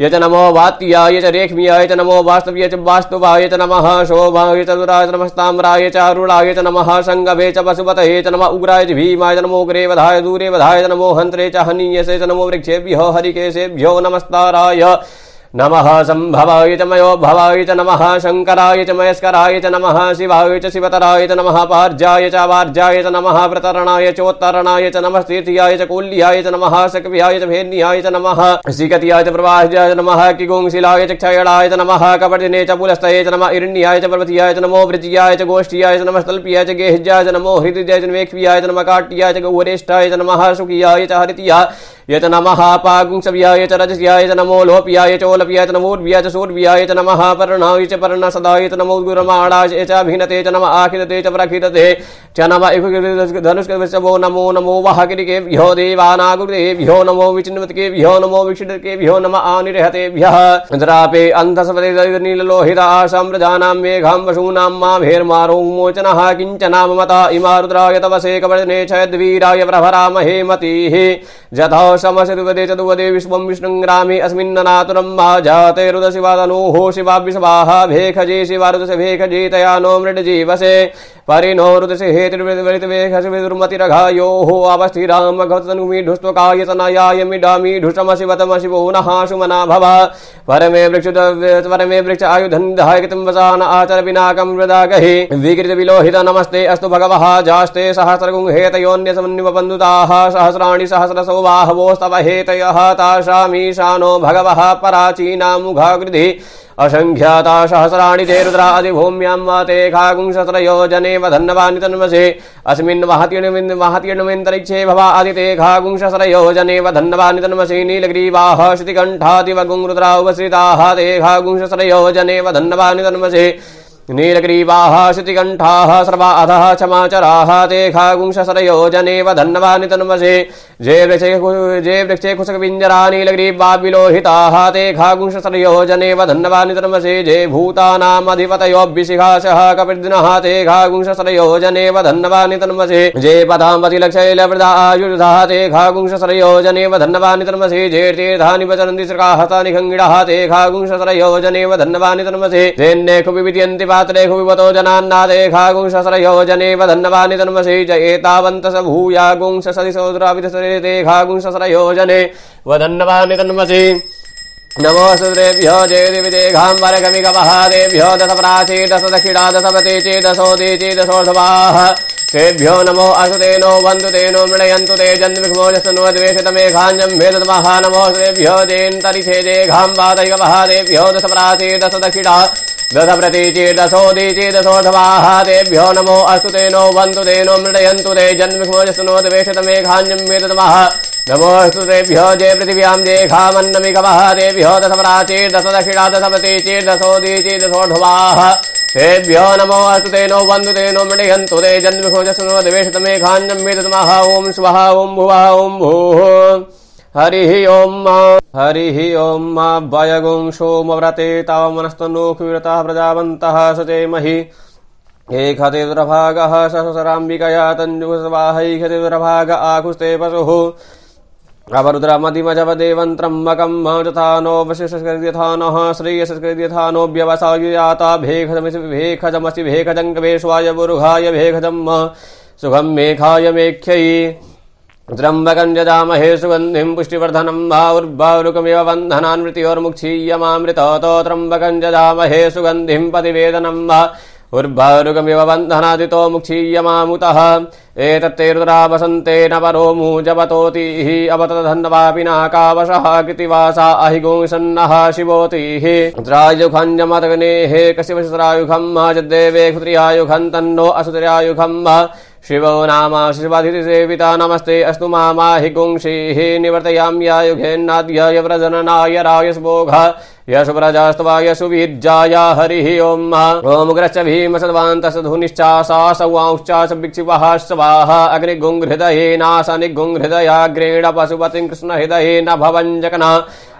S1: य च नमो वात्याय च रेख्म्याय च नमो वास्तव्य च वास्तुवाय च नमः, शोभाय च दुराय च नमस्ताम्राय च अरुणाय च नमः सङ्गभे च पशुपतये च नमः, उग्राय च भीमाय च नमो ग्रे वधाय दूरे वधाय च नमो हन्त्रे च हनीयसे च नमो वृक्षेभ्यो, हरिकेशेभ्यो नमस्ताराय। नमः सम्भवाय च मयो भवाय च नमः शङ्कराय च मयस्कराय च नमः शिवाय च शिवतराय च नमः पार्जाय च वार्जाय च नमः प्रतरणाय चोत्तरणाय च नमः तीर्थ्याय च कुल्याय च नमः सकव्याय च भेन्याय च नमः सिकत्याय च प्रवाह्याय च नमः किगुंशिलाय च क्षयणाय च नमः कपटिने च पुलस्तये च नमः इरण्याय च पर्वतीयाय च नमो वृज्याय च गोष्ठ्याय च नमः स्थल्प्याय च च नमो हृदयाय च वेक्ष्याय च काट्याय च गौरेष्ठाय च नमः सुखियाय च हरित्याय य च नमः पागुंसव्याय च रजस्याय च नमो लोप्याय चोलप्याय च नमोर्व्याय च सूर्व्याय च नमः पर्णाय च पर्णसदाय च नमो गुरमाणाय च अभिनते च नमः आखिरते च प्रखिरते च नम धनुष्कवो नमो नमो वाहकिरिकेभ्यो देवानागुरुदेभ्यो नमो विचिन्वतकेभ्यो नमो विक्षिणकेभ्यो नम आनिर्हतेभ्यः द्रापे अन्धसपदे नीललोहिता सम्प्रजानां मेघां वशूनां मा भेर्मारो मोचनः किञ्चना ममता इमा रुद्राय तवसे कवर्णे छयद्वीराय प्रभरामहे मतिः जथौ समशतुवदे चतुवदे विश्वं विष्णुङ्ग्रामे अस्मिन्ननातुरं मा जाते रुदशिवादनोः शिवाभिषवाः भेखजे शिवारुदश भेखजे तया नो मृडजीवसे। परिणो रुदसे हेतिर्वृतवेखसिविदुर्मतिरघायोः अवस्थिराम भगवतनुमीढुस्त्वकाय तनयाय मिडामि ढुषमशिवतम शिवो नः सुमना भव परमे वृक्ष परमे वृक्ष आयुधन्धाय कृतं वसान आचर पिनाकं विकृत विलोहित नमस्ते अस्तु भगवः जास्ते सहस्रगुं हेतयोन्यसमन्विवबन्धुताः सहस्राणि सहस्रसौ बाहवोस्तव हेतयः तासामीशानो भगवः पराचीनामुघाकृति असङ्ख्याता सहस्राणि ते रुद्रादिभूम्यां वा ते खागुंसहस्रयोजने वधन्नवानि तन्वसे। अस्मिन् वहतीर्णमिन्तरिक्षे भवा आदिते खागुंसहस्रयोजने वधन्नवानि तन्वसे। नीलग्रीवाः श्रुतिकण्ठादिवगुं रुद्रा उपसृताः ते खागुंसहस्रयोजने वधन्नवानि तन्वसे। नीलग्रीवाः श्रुतिकण्ठाः सर्वा अधः क्षमाचराः ते खागुंससरयोजने वधन्नवानि तन्वसे जे वृक्षे जे वृक्षे कुशकविञ्जरा नीलग्रीवा विलोहिताः ते खागुंससरयोजने वधन्नवानि तन्वसे जे भूतानामधिपतयोऽभिशिखाशः कपिर्दिनः ते खागुंससरयोजने वधन्नवानि तन्वसे जे पदाम्पतिलक्षैलवृदा आयुर्धाः ते खागुंससरयोजने वधन्नवानि तन्वसे जे तीर्थानि वचरन्ति श्रकाहतानि खङ्गिडः ते खागुंससरयोजने वधन्नवानि तन्वसे जेन्नेखु विविद्यन्ति पात्रेखु विवतो जनान्नादे खागुंससरयोजने वधन्नवानि तन्वसे च एतावन्त स भूया गुंससदिसोदराविधसरे ते खागुंससरयोजने वधन्नवानि जयदिविदेघाम्बरगमिगवः देभ्यो दश दक्षिणा तेभ्यो नमो असुतेनो वन्तु तेनो मृणयन्तु ते जन्मविघ्मोजस्तनुवद्वेषतमेघाञ्जं भेदतमः नमोस्तुतेभ्यो जेन्तरिषेदेघाम्बादैगवः देभ्यो दश प्राची दश दक्षिणा दश प्रतीचे दशोदीचे दशोधवाः तेभ्यो नमो अस्तु ते तेनो वन्तु तेनो मृडयन्तु ते जन्मविघ्मोजस्तनोद्वेषतमेघाञ्जं वेदतमः नमोऽस्तु तेभ्यो जय पृथिव्यां जेघामन्नमिगवः तेभ्यो दश दक्षिणा दशपतीचेर् दशोदीचे दशोढवाः तेभ्यो नमो अस्तु ते नो तेनो वन्दु तेनो मृडयन्तु ते जन्मविघ्मोजस्तनोद्वेषतमेघाञ्जं वेदतमः ॐ स्वः ॐ भुवः, ॐ भूः। हरिः ॐ हरिः ॐ वयगुं सोमव्रते तावमनस्तनोखविरतः प्रजावन्तः सचेमहि एकतिद्रभागः सहसराम्बिकया तञ्जुसवाहैखतिद्रभाग आकुस्ते पशुः। अवरुद्रमतिमजवदेवं त्र्यम्बकं यथा नो वशिष्यथा नः श्रेयसकृत्यथा नो व्यवसायुयाता भेखजमसि भेखजमसि भेखजङ्कवेश्वाय बुरुघाय भेखजं सुखं मेघाय मेख्यै। त्र्यम्बकं यजामहे सुगन्धिं पुष्टिवर्धनं भावुर्भावरुकमिव बन्धनान् मृत्योर्मुक्षीयमामृततो त्र्यम्बकं यजामहे सुगन्धिं पतिवेदनं वा उर्भारुकमिव बन्धनादितो मुक्षीयमामुतः। एतत्ते रुद्रा वसन्तेन परो मूजवतोतिः अवतधन्वापि नाकावशः कृतिवासा अहिगुंसन्नः शिवोतिः रुद्रायुखञ्जमतग्नेः कशिवशरायुखं जद्देवे क्षुत्रियायुखं तन्नो असुत्र्यायुखं शिवो नाम शिवाधिसेविता नमस्ते अस्तु मा हि गुंषिः निवर्तयाम्यायुघेन्नाद्य व्रजननाय रायस्भोघ यशुव्रजास्त्वा यशुवीर्जाय हरिः ॐ ॐ ग्रश्च भीमसद्वान्तसधुनिश्चासा सौवांश्चास विक्षिपः स्वाहा अग्निगुङ्हृदये नासनिगुङ्हृदयाग्रेण पशुपतिं कृष्णहृदये न भवञ्जकना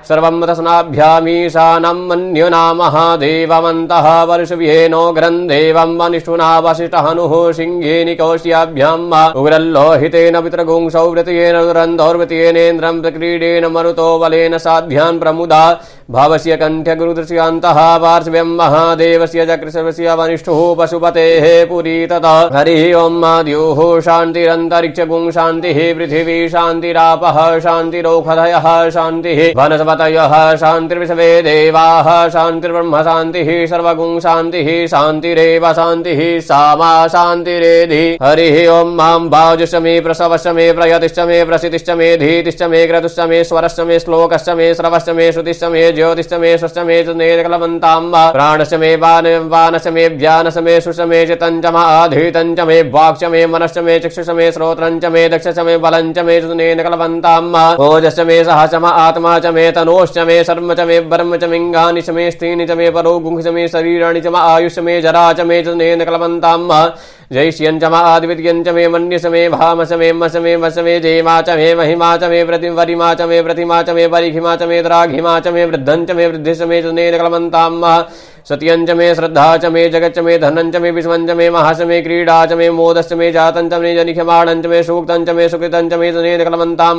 S1: सर्वं तस्नाभ्यामीशानं मन्युनामः देवमन्तः वर्षव्येनो ग्रन्देवं वनिष्ठुना वसिष्ठहनुः सिंहेनिकौश्याभ्याम् उग्रल्लोहितेन पितृगुंसौ वृतयेन दुरन्धौर्वृतयेनेन्द्रं प्रक्रीडेन मरुतो बलेन साध्यान् प्रमुदा। भावस्य कण्ठ्यगुरुदृश्यान्तः पार्श्व्यं महादेवस्य च वनिष्ठुः पशुपतेः पुरी तथा हरिः ॐ द्युः शान्तिरन्तरिक्षगुं शान्तिः, पृथिवी शान्तिरापः शान्तिरोखधयः शान्तिः, वनस्पतयः शान्तिर्विश्वे देवाः शान्तिर्ब्रह्म शान्तिः, सर्वगुं शान्तिः, शान्तिरेव शान्तिः सा मा शान्तिरेधि। हरिः ॐ माँ मे प्रसवश्च मे प्रयतिश्च मे प्रसितिश्च मे धीतिश्च मे क्रतुश्च मे स्वरश्च मे श्लोकश्च मे श्रवश्च मे श्रुतिश्च मे ज्योतिश्च मे स्वश्च मे नेकलवन्तां प्राणश्च मे वानश्च मे व्यानश्च मे सुश्च मे चितञ्च आधीतञ्च मे वाक्च मे मनश्च मे चक्षुष मे श्रोत्रञ्च मे दक्षश्च मे बलञ्च मे नेकलवन्तां ओजश्च मे आत्मा च मे तनोश्च मे शर्म च मे ब्रह्म च मिङ्गानि च मे स्त्रीनि च मे परो च मे शरीराणि च आयुष मे जरा च मे नेकलवन्तां जैष्यञ्च म आदिविद्यञ्च मे मन्यस मे भामस मे मस मे वस मे जयमा च मे महिमा च मे प्रतिवरिमा च मे प्रतिमा च मे परिघिमा च मे द्राघिमा च मे वृद्धञ्च मे वृद्धिश मे नेकलवन्तां सत्यञ्च मे श्रद्धा च मे जगच्च मे धनञ्च मे विश्वञ्च मे महस मे क्रीडा च मे मोदश्च मे जातञ्च मे जनिखमाणञ्च मे सूक्तञ्च मे सुकृतञ्च मे नेकलवन्तां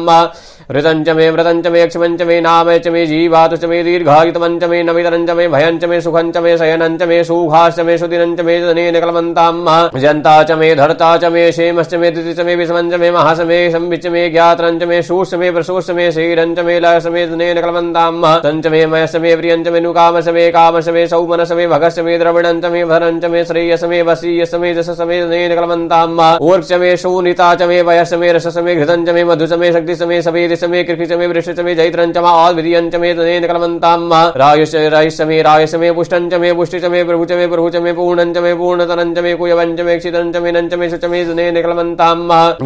S1: ऋतञ्च मे व्रतञ्च मे क्षमञ्च मे नाम च मे जीवातुश्च मे दीर्घायुतमञ्च मे नमितरञ्च मे भयञ्च मे सुखञ्च मे शयनञ्च मे सुखाश्च मे सुदिनञ्च मे नेकलवन्तां जन्ता च मे धर्ता च मे क्षेमश्च मे दिति च मे विषमञ्च मे महस मे संविच्च मे ज्ञात्रञ्च मे शूष मे प्रसूष मे शीरञ्च मे लस मे नेकलवन्तां तञ्च मे मयश्च मे प्रियञ्च मे नुकामश मे कामश मे सौमनस मे भगश्च मे द्रविणञ्च मे भरञ्च मे श्रेयस मे वसीयस मे जस मे नेकलवन्तां ऊर्क्ष मे शूनिता च मे वयस मे रसस मे घृतञ्च मे मधु च मे शक्ति च मे सवेद च मे कृषि च मे वृक्ष च मे जैत्रञ्च मा आद्विदीयञ्च मे नेकलवन्तां रायुष रायुष मे रायस मे पुष्टञ्च मे पुष्टि च मे प्रभु च मे प्रभु च मे पूर्णञ्च मे पूर्णतरञ्च मे कुयवञ्च मे क्षितञ्च मे नञ्च मे शुच मे जने निकलवन्तां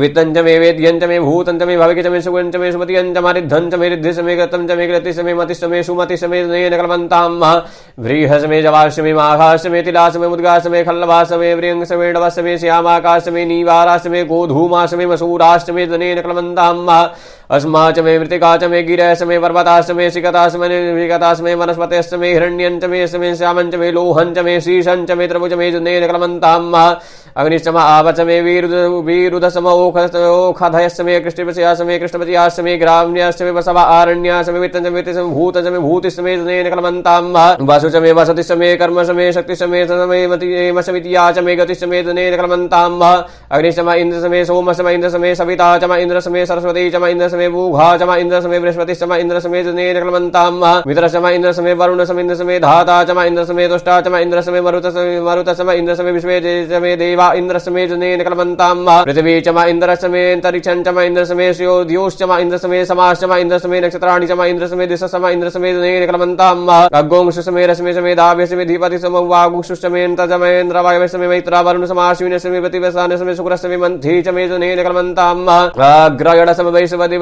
S1: वित्तञ्च मे वेद्यञ्च मे भूतञ्च मे भविक च मे सुगञ्च मे सुमतियञ्च मे मे रिद्धिश मे गतं च मे कृतिश मे मतिश मे सुमतिश मे जने निकलवन्तां व्रीहस मे जवाश मे माघास मे तिलास खल्लवाशमे मुद्गास मे खल्लवास मे व्रियंस मे डवस मे मे मे मे मे अस्मा च मे मृतिका च मे गिरस मे पर्वताश्च मे शिखताश्च मे निर्विकताश्च मे वनस्पतयश्च मे हिरण्यञ्च मे मे श्यामञ्च मे लोहञ्च मे शीशञ्च मे त्रिभुज मे जने निकलवन्तां अग्निश्चम आवच मे वीरुद वीरुदसम ओखधयश्च मे कृष्णपशयाश्च मे कृष्णपतियाश्च मे ग्राम्याश्च मे वसव आरण्याश्च मे वित्तञ्च मे तिसम भूतञ्च मे भूतिश्च मे च मे वसतिश्च मे कर्मश्च मे शक्तिश्च मे समे मतिमशमितिया च मे गतिश्च मे जने निकलवन्तां अग्निश्च म इन्द्रश्च मे सोमश्च म इन्द्रश्च मे सविता च म इन्द्रश्च मे सरस्वती च म इन्द्रश्च मे भूघा चम म इन्द्रश्च मे बृहस्पतिश्च म इन्द्रश्च मे जने निकलवन्तां मित्रश्च म इन्द्रश्च मे वरुणश्च म इन्द्रश्च मे धाता च म इन्द्रश्च मे दुष्टा च म इन्द्रश्च मे मरुतश्च मरुतश्च म इन्द्रश्च मे विश्वे मे देवा इन्द्रश्च मे जने निकलवन्तां पृथिवी च म इन्द्रश्च मे अन्तरिक्षं च म इन्द्रश्च मे द्योश्च म इन्द्रश्च मे समाश्च म इन्द्रश्च मे नक्षत्राणि च म इन्द्रश्च मे दिशश्च म इन्द्रश्च मे जने निकलवन्तां अग्गोंशश्च मे रश्मि च मे दाव्यश्च मे धीपतिश्च म वागुंशश्च मे तज मे इन्द्रवायवश्च मे मैत्रा वरुण समाश्विनश्च मे प्रतिवसानश्च मे शुक्रश्च मे मन्थी च मे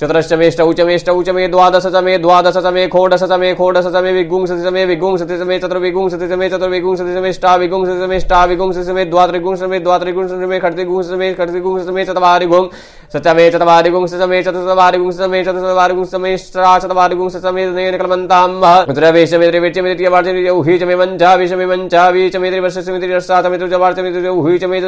S1: पञ्चविंशतितमे पञ्चविंशतितमे द्वादश सप्तविंशतितमे नवविंशतितमे नवविंशतितम खोडश एकत्रिंशतमे त्रस्त्रिंशतमे समे निकलमन्तां समे चमेष्टौ चमे द्वादशतमे समे षोडशतमे षोडशतमे विगुंसतितमे विगुंसतितमे चतुर्विगुंसतितमे समे द्वात्रिगुंस समे द्वात्रिगुंस समे खड्तिगुंसतमे खड्तिगुंसतमे चत्वारिगुं समे चतवारिगुं सचमे चतुर्वारिगुं समे चतवारिगुं सचमे नेन कलमन्तां मित्रवेशमे त्रिवेचमे त्रिवार्चमे औहि चमे विचमे त्रिवर्षमे त्रिवर्षाचमे त्रिवार्चमे त्रिौहि चमे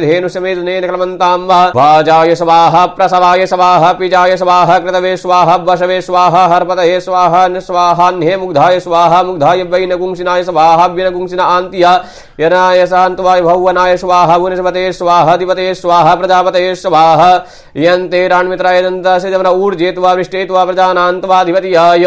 S1: धेनुषमे नेन कलमन्तां वाजाय स्वाहा, प्रसवाय स्वाहा, पिजाय स्वाहा, कृतवे स्वाहा, वशवे स्वाहा, हर्पतये स्वाहा निस्वाहान्हे मुग्धाय स्वाहा, मुग्धाय वैनगुंसिनाय स्वाहा, विनगुंसिना यनाय शान्तवाय भौवनाय स्वाहा, वनस्पते स्वाह, अधिपते स्वाह, प्रजापते स्वाहा। यन्ते राण्मित्राय दन्तस्य जमन ऊर्जेत्वा, वृष्टेत्वा प्रजानान्त्वाधिपतियाय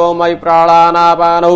S1: मयि प्राणानापानौ।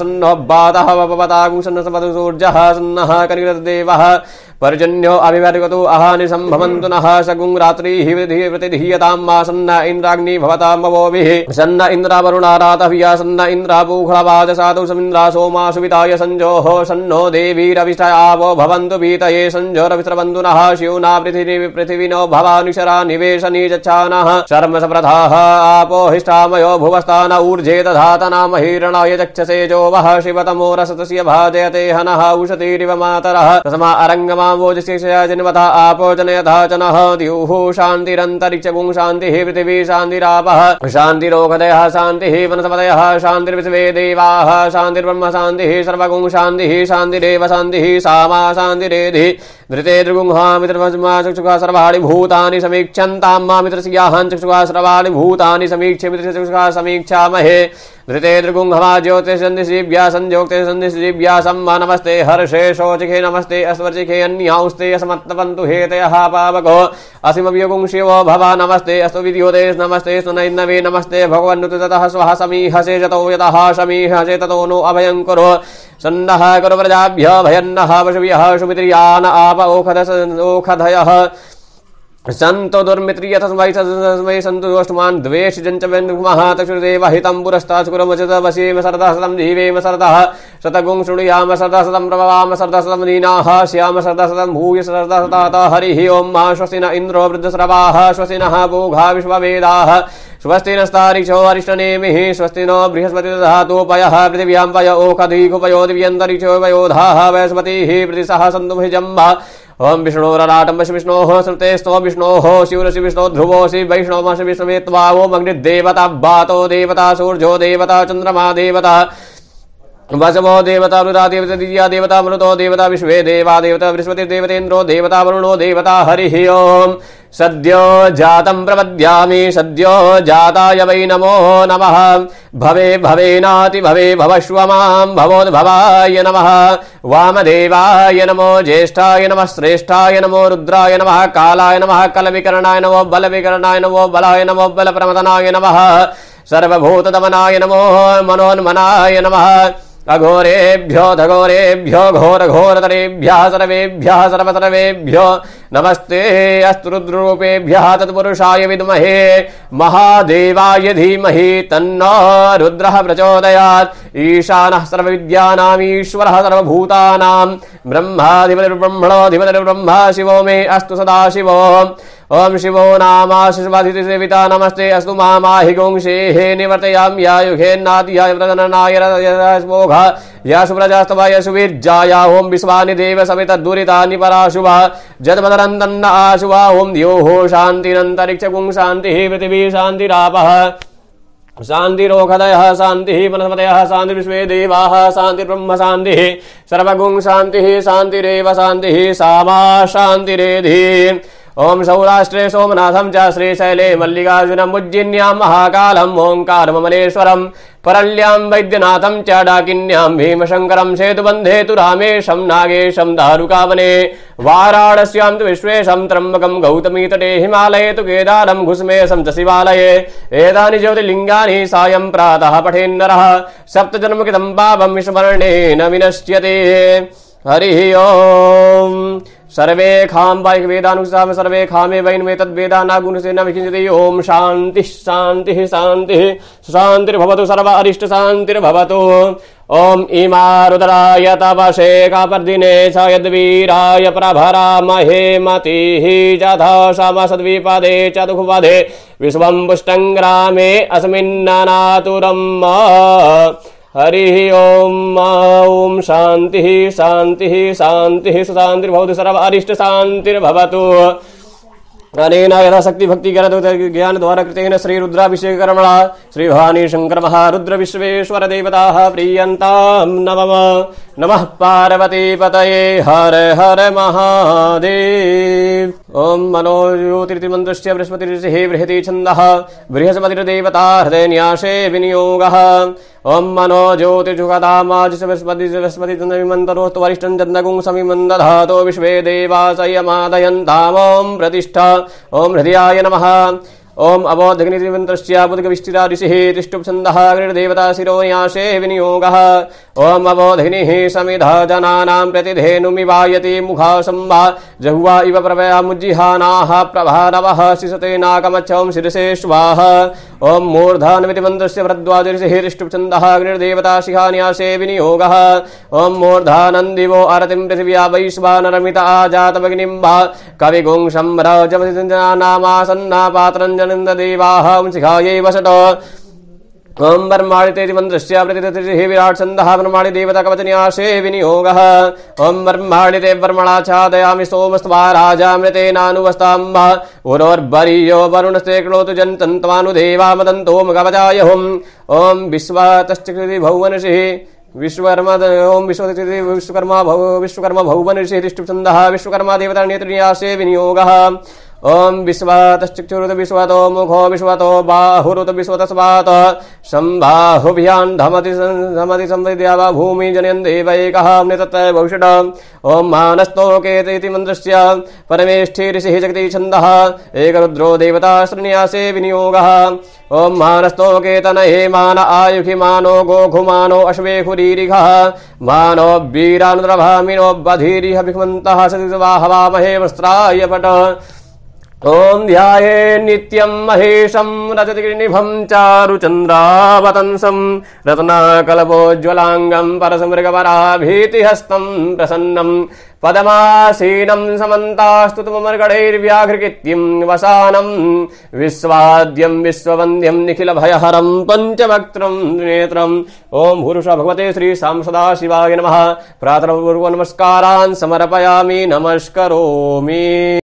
S1: सन्नो बातः वपवतागुं सन्न सपदसूर्यः सन्नः कनिरदेवः पर्जन्यो अभिवर्गतो अहानि सम्भवन्तु नः सगुं रात्रिः प्रतिधीयतां मा सन्न इन्द्राग्नि भवतां मवोभिः सन्न इन्द्रावरुणा रातभिया, सन्न इन्द्रापूखलवादसातु समिन्द्रा सोमा सुविताय सञ्जोः। सन्नो देवीरविष्टयावो भवन्तु पीतये सञ्जोरविस्रबन्धु नः शिवना पृथिवी पृथिविनो भवानिशरा शर्म सप्रथाः आपो हिष्ठामयो भुवस्तान ऊर्जे दधातना महीरणाय चक्षसे जो वः शिवतमो रसतस्य भाजयते हनः उशतीरिव मातरः। तस्मा अरङ्गमा वोजशिक्षया जन्मथा आपो जनयथा च नः। द्युः शान्तिरन्तरिक्षगुं शान्तिः पृथिवी शान्तिरापः। शान्तिरोगदयः शान्तिः वनस्पतयः शान्तिर्विश्वे देवाः शान्तिर्ब्रह्म शान्तिः सर्वगुं शान्तिः शान्तिरेव शान्तिः सामा शान्तिरेधि। धृते दृगुंहा मित्रमस्मा चक्षुषा सर्वाणि भूतानि समीक्षन्तां मा मित्रस्याहं चक्षुषा सर्वाणि भूतानि समीक्ष्य मित्रचक्षुषा समीक्षामहे। धृते दृगुंहवा ज्योतिषन्दिशिव्या संज्योक्ते सन्दिशिव्या सम्मा नमस्ते हर्षे शोचिखे नमस्ते अस्वर्चिखे अन्याउस्ते असमत्तपन्तु हेतयः पावको। असिमव्यगुं शिवो भव नमस्ते अस्तु विद्योते नमस्ते सुनैन्नवे नमस्ते भगवन्नुतु ततः स्वः समीहसे जतो यतः समीहसे ततो नो अभयं कुरु। सन्नः कुरु प्रजाभ्य भयन्नः पशुभ्यः सुमित्रियान आप ओखदस ओखधयः सन्तो दुर्मित्रिय तस्मै तस्मै सन्तु दोष्टमान् द्वेष जञ्च महातक्षुदेव हितं पुरस्तात् कुरमचत वसीम सरदः सतं जीवेम सरदः शतगुं शृणुयाम सतं प्रभवाम सरदः सतं दीनाः श्याम सरदः सतं भूय सरदः हरिः ॐ मा इन्द्रो वृद्धस्रवाः स्वस्ति नः पूघा विश्ववेदाः। स्वस्ति अरिष्टनेमिः स्वस्ति नो बृहस्पति दधातोपयः पृथिव्यां पय ओखदीकुपयो दिव्यन्तरिक्षो वयोधाः वयस्पतिः भुजम्बा ओम विष्णोरराटं वश विष्णो श्रुते स्तो विष्णो शिवरसि विष्णो ध्रुवोऽसि वैष्णवमसि विष्णवे त्वा ओम अग्निदेवता बातो देवता सूर्यो देवता चंद्रमा देवता वसवो देवता मृता देवता मृतो देवता विश्वे देवा देवता बृहस्पति देवतेन्द्रो देवता वरुणो देवता हरिः ओम्। सद्यो जातं प्रपद्यामि सद्यो जाताय वै नमो नमः। भवे भवेनाति भवे भवश्व माँ भवोद्भवाय नमः। वामदेवाय नमो ज्येष्ठाय नमः, श्रेष्ठाय नमो रुद्राय नमः, कालाय नमः, कलविकरणाय नमो बलविकरणाय नमो बलाय नमो बलप्रमदनाय नमः। सर्वभूतदमनाय नमो, मनोन्मनाय नमः। अघोरेभ्यो धघोरेभ्यो घोरघोरतरेभ्यः सर्वेभ्यः सर्वसर्वेभ्यो नमस्ते अस्तु रुद्ररूपेभ्यः तत्पुरुषाय विद्महे। महादेवाय धीमहि, तन्नो रुद्रः प्रचोदयात्। ईशानः सर्वविद्यानामीश्वरः सर्वभूतानां ब्रह्माधिपतिर्ब्रह्मणोऽधिपतिर्ब्रह्मा शिवो मे, अस्तु सदा शिवो। ओम शिवो नामाशिषवाधिसेविता नमस्ते। अस्तु मामाहि गुंशेः। निवर्तयां या स्मोघा या सुप्रजास्तवाय सुवीर्जाया। ओम विश्वानि देव सवितद्दुरितानि पराशुभा। जन्मदरन्तन्न आशुभा। ओम द्योः शान्तिरन्तरिक्षगुं शान्तिः पृथिवी शान्तिरापः। शान्तिरोखदयः शान्तिः वनस्पतयः शान्तिर्विश्वे देवाः शान्तिर्ब्रह्म शान्तिः। सर्वगुं शान्तिः शान्तिरेव शान्तिः। सामा शान्तिरेधि। ॐ सौराष्ट्रे सोमनाथं च श्रीशैले मल्लिकार्जुनम् उज्जिन्यां महाकालम् ओङ्कारममलेश्वरम् परल्यां वैद्यनाथं च डाकिन्यां भीमशङ्करं सेतुबन्धे तु रामेशं, नागेशं, दारुकावने, वाराणस्यां तु विश्वेशं त्र्यम्बकं गौतमीतटे हिमालये तु केदारं घुस्मेशं च शिवालये, एतानि ज्योतिर्लिङ्गानि सायं प्रातः पठेन्नरः, सप्तजन्मकृतं पापं विस्मरणेन विनश्यते हरिः ओम्। सर्वे खाम बाइक वेदानुसार सर्वे खामे वैन वे तद्वेदा नागुण से न विचिन्यते ओम शांति शांति शांति शांतिर्भवतु सर्व अरिष्ट शांतिर्भवतु ओम इमारुदराय तपसे कापर्दिने च यद्वीराय प्रभरामहे मतिः जथा समसद्विपदे च दुःखपदे विश्वं पुष्टङ्ग्रामे अस्मिन्ननातुरम् हरिः ॐ ॐ शान्तिः शान्तिः शान्तिः, सुशान्तिर्भवतु सर्व अरिष्ट शान्तिर्भवतु अनेन ज्ञान द्वारा कृतेन श्री रुद्राभिषेक कर्मणा श्री भवानी शंकर महारुद्र विश्वेश्वर देवताः प्रीयन्तां नमः। नमः पार्वती पतये हर हर महादेव। ॐ मनोज्योतिर्मन्त्रस्य बृहस्पति ऋषिः बृहति छन्दः, बृहस्पतिर्देवता हृदयन्यासे विनियोगः। ॐ मनो ज्योतिर्जुगदामाजिष बृहस्पति बृहस्पति चन्द्रविमन्तरोस्तु वरिष्ठं चन्द्रगुं समिमं दधातो विश्वे देवासयमादयन्तामों प्रतिष्ठा ॐ हृदयाय नमः ॐ अबोधग्निमन्त्रस्य बुद्गविष्टिरा ऋषिः तिष्ठुप्छन्दः अग्निर्देवता शिरोन्यासे विनियोगः। ॐ अबोधग्निः समिध जनानां प्रतिधेनुमिवायति मुखासम्भा जहुवा इव प्रभयामुज्जिहानाः प्रभानवः शिशते नाकमच्छं शिरसे स्वाह ॐ मूर्धान्विति मन्त्रस्य भरद्वाजऋषिः तिष्ठुप्छन्दः अग्निर्देवता शिखान्यासे विनियोगः। ॐ मूर्धानन्दिवो अरतिं पृथिव्या वैश्वानरमित आजातमग्निम्बा कविगुं सम्भ्रजनामासन्ना पात्रं जनन्ददेवाः शिखायै वसत। ॐ ब्रह्माणि तेजि मन्त्रस्य प्रतितिः विराट् छन्दः ब्रह्माणि देवता कवचन्यासे विनियोगः। ॐ ब्रह्माणि ते ब्रह्मणा छादयामि सोमस्त्वा राजामृतेनानुवस्ताम्ब उरोर्बरीयो वरुणस्ते जन्तन्त्वानुदेवा मदन्तोम कवचाय हुम् ॐ विश्वातश्चकृति भौवनषिः विश्वकर्म ओम विश्वति विश्वकर्मा भव विश्वकर्मा भौवन ऋषि तिष्ठुछन्दः विश्वकर्मा देवता नेत्रियासे विनियोगः। ॐ विश्वातश्चक्षुरुत विश्वतो मुखो विश्वतो बाहुरुत विश्वतस्वात सम्बाहुभ्यान् धमति धमति संविद्या वा भूमि जनयन् देवैकः तत्र भविष्यट ॐ मानस्तोकेत इति मन्त्रस्य। परमेष्ठी ऋषिः जगति छन्दः। एकरुद्रो देवता श्रृण्यासे विनियोगः। ॐ मानस्तोकेतनये मान आयुखि मानो गोघुमानो अश्वेखुरीरिघः मानो वीरानुद्रभामिनो बधीरिह भिक्मन्तः सतिवाहवामहे वस्त्राय पट। ॐ ध्याये नित्यं महेशं रजतिनिभं चारुचन्द्रावतंसं रत्नाकलपोज्ज्वलाङ्गं परसमृगपराभीतिहस्तं प्रसन्नं पदमासीनं समन्तास्तुतमर्गणैर्व्याघ्रकृत्यं वसानं विश्वाद्यं विश्ववन्द्यं निखिलभयहरं पञ्चवक्त्रं नेत्रम् ॐ भूरुषा भगवते श्रीसां सदाशिवाय नमः। प्रातःपूर्वनमस्कारान् समर्पयामि। नमस्करोमि।